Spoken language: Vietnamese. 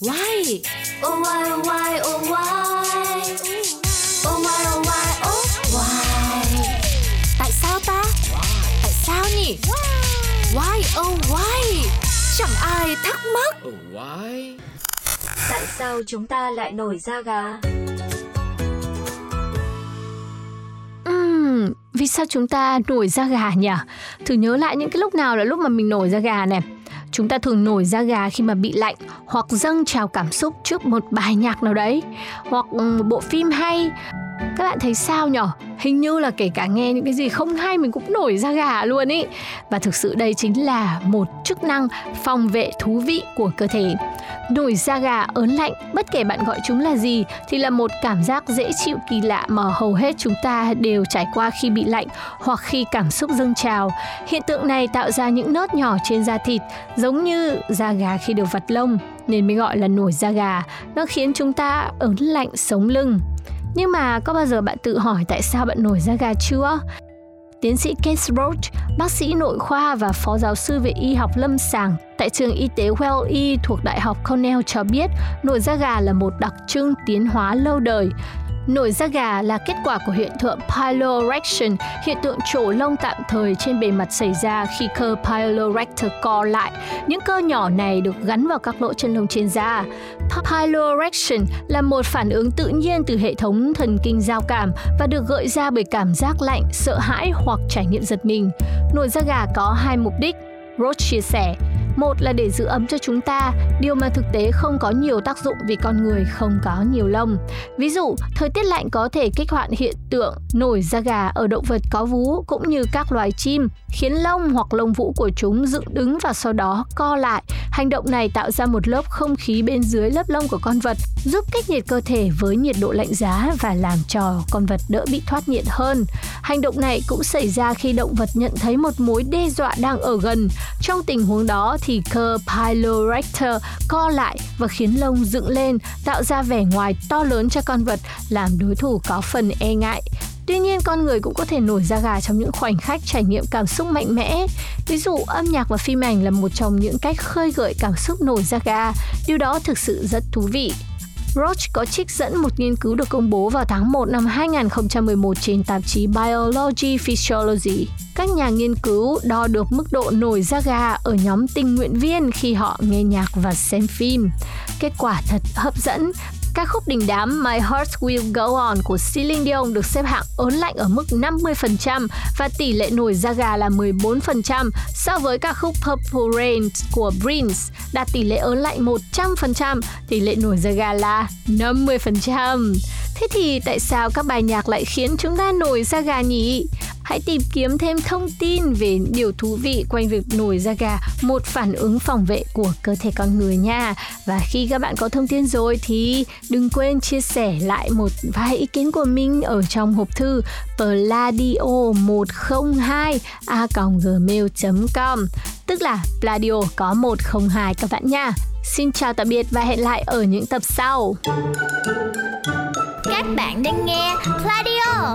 Why? Oh why oh why oh why Oh why oh why oh why Tại sao ta? Tại sao nhỉ? Why oh why? Chẳng ai thắc mắc. Oh, why? Tại sao chúng ta lại nổi da gà? Ừm, vì sao chúng ta nổi da gà nhỉ? Thử nhớ lại những cái lúc nào là lúc mà mình nổi da gà này. Chúng ta thường nổi da gà khi mà bị lạnh hoặc dâng trào cảm xúc trước một bài nhạc nào đấy, hoặc ừ, một bộ phim hay. Các bạn thấy sao nhỉ? Hình như là kể cả nghe những cái gì không hay mình cũng nổi da gà luôn ý. Và thực sự đây chính là một chức năng phòng vệ thú vị của cơ thể. Nổi da gà ớn lạnh, bất kể bạn gọi chúng là gì thì là một cảm giác dễ chịu kỳ lạ mà hầu hết chúng ta đều trải qua khi bị lạnh hoặc khi cảm xúc dâng trào. Hiện tượng này tạo ra những nốt nhỏ trên da thịt giống như da gà khi được vặt lông nên mới gọi là nổi da gà. Nó khiến chúng ta ớn lạnh sống lưng. Nhưng mà có bao giờ bạn tự hỏi tại sao bạn nổi da gà chưa? Tiến sĩ Keith Roach, bác sĩ nội khoa và phó giáo sư về y học lâm sàng tại trường y tế Well E thuộc Đại học Cornell cho biết nổi da gà là một đặc trưng tiến hóa lâu đời. Nổi da gà là kết quả của hiện tượng piloerection, hiện tượng trổ lông tạm thời trên bề mặt xảy ra khi cơ pilorector co lại. Những cơ nhỏ này được gắn vào các lỗ chân lông trên da. Piloerection là một phản ứng tự nhiên từ hệ thống thần kinh giao cảm và được gợi ra bởi cảm giác lạnh, sợ hãi hoặc trải nghiệm giật mình. Nổi da gà có hai mục đích. Roach chia sẻ, một là để giữ ấm cho chúng ta, điều mà thực tế không có nhiều tác dụng vì con người không có nhiều lông. Ví dụ, thời tiết lạnh có thể kích hoạt hiện tượng nổi da gà ở động vật có vú cũng như các loài chim, khiến lông hoặc lông vũ của chúng dựng đứng và sau đó co lại. Hành động này tạo ra một lớp không khí bên dưới lớp lông của con vật, giúp cách nhiệt cơ thể với nhiệt độ lạnh giá và làm cho con vật đỡ bị thoát nhiệt hơn. Hành động này cũng xảy ra khi động vật nhận thấy một mối đe dọa đang ở gần. Trong tình huống đó thì cơ pilorector co lại và khiến lông dựng lên, tạo ra vẻ ngoài to lớn cho con vật, làm đối thủ có phần e ngại. Tuy nhiên, con người cũng có thể nổi da gà trong những khoảnh khắc trải nghiệm cảm xúc mạnh mẽ. Ví dụ, âm nhạc và phim ảnh là một trong những cách khơi gợi cảm xúc nổi da gà. Điều đó thực sự rất thú vị. Roach có trích dẫn một nghiên cứu được công bố vào tháng 1 năm 2011 trên tạp chí Biology Physiology. Các nhà nghiên cứu đo được mức độ nổi da gà ở nhóm tình nguyện viên khi họ nghe nhạc và xem phim. Kết quả thật hấp dẫn Ca khúc đình đám My Heart Will Go On của Celine Dion được xếp hạng ớn lạnh ở mức 50% và tỷ lệ nổi da gà là 14% so với ca khúc Purple Rain của Prince đạt tỷ lệ ớn lạnh 100%, tỷ lệ nổi da gà là 50%. Thế thì tại sao các bài nhạc lại khiến chúng ta nổi da gà nhỉ? Hãy tìm kiếm thêm thông tin về điều thú vị quanh việc nổi da gà, một phản ứng phòng vệ của cơ thể con người nha. Và khi các bạn có thông tin rồi thì đừng quên chia sẻ lại một vài ý kiến của mình ở trong hộp thư pladio 102 a gmail.com tức là Pladio có 102 các bạn nha. Xin chào tạm biệt và hẹn lại ở những tập sau. Các bạn đang nghe Pladio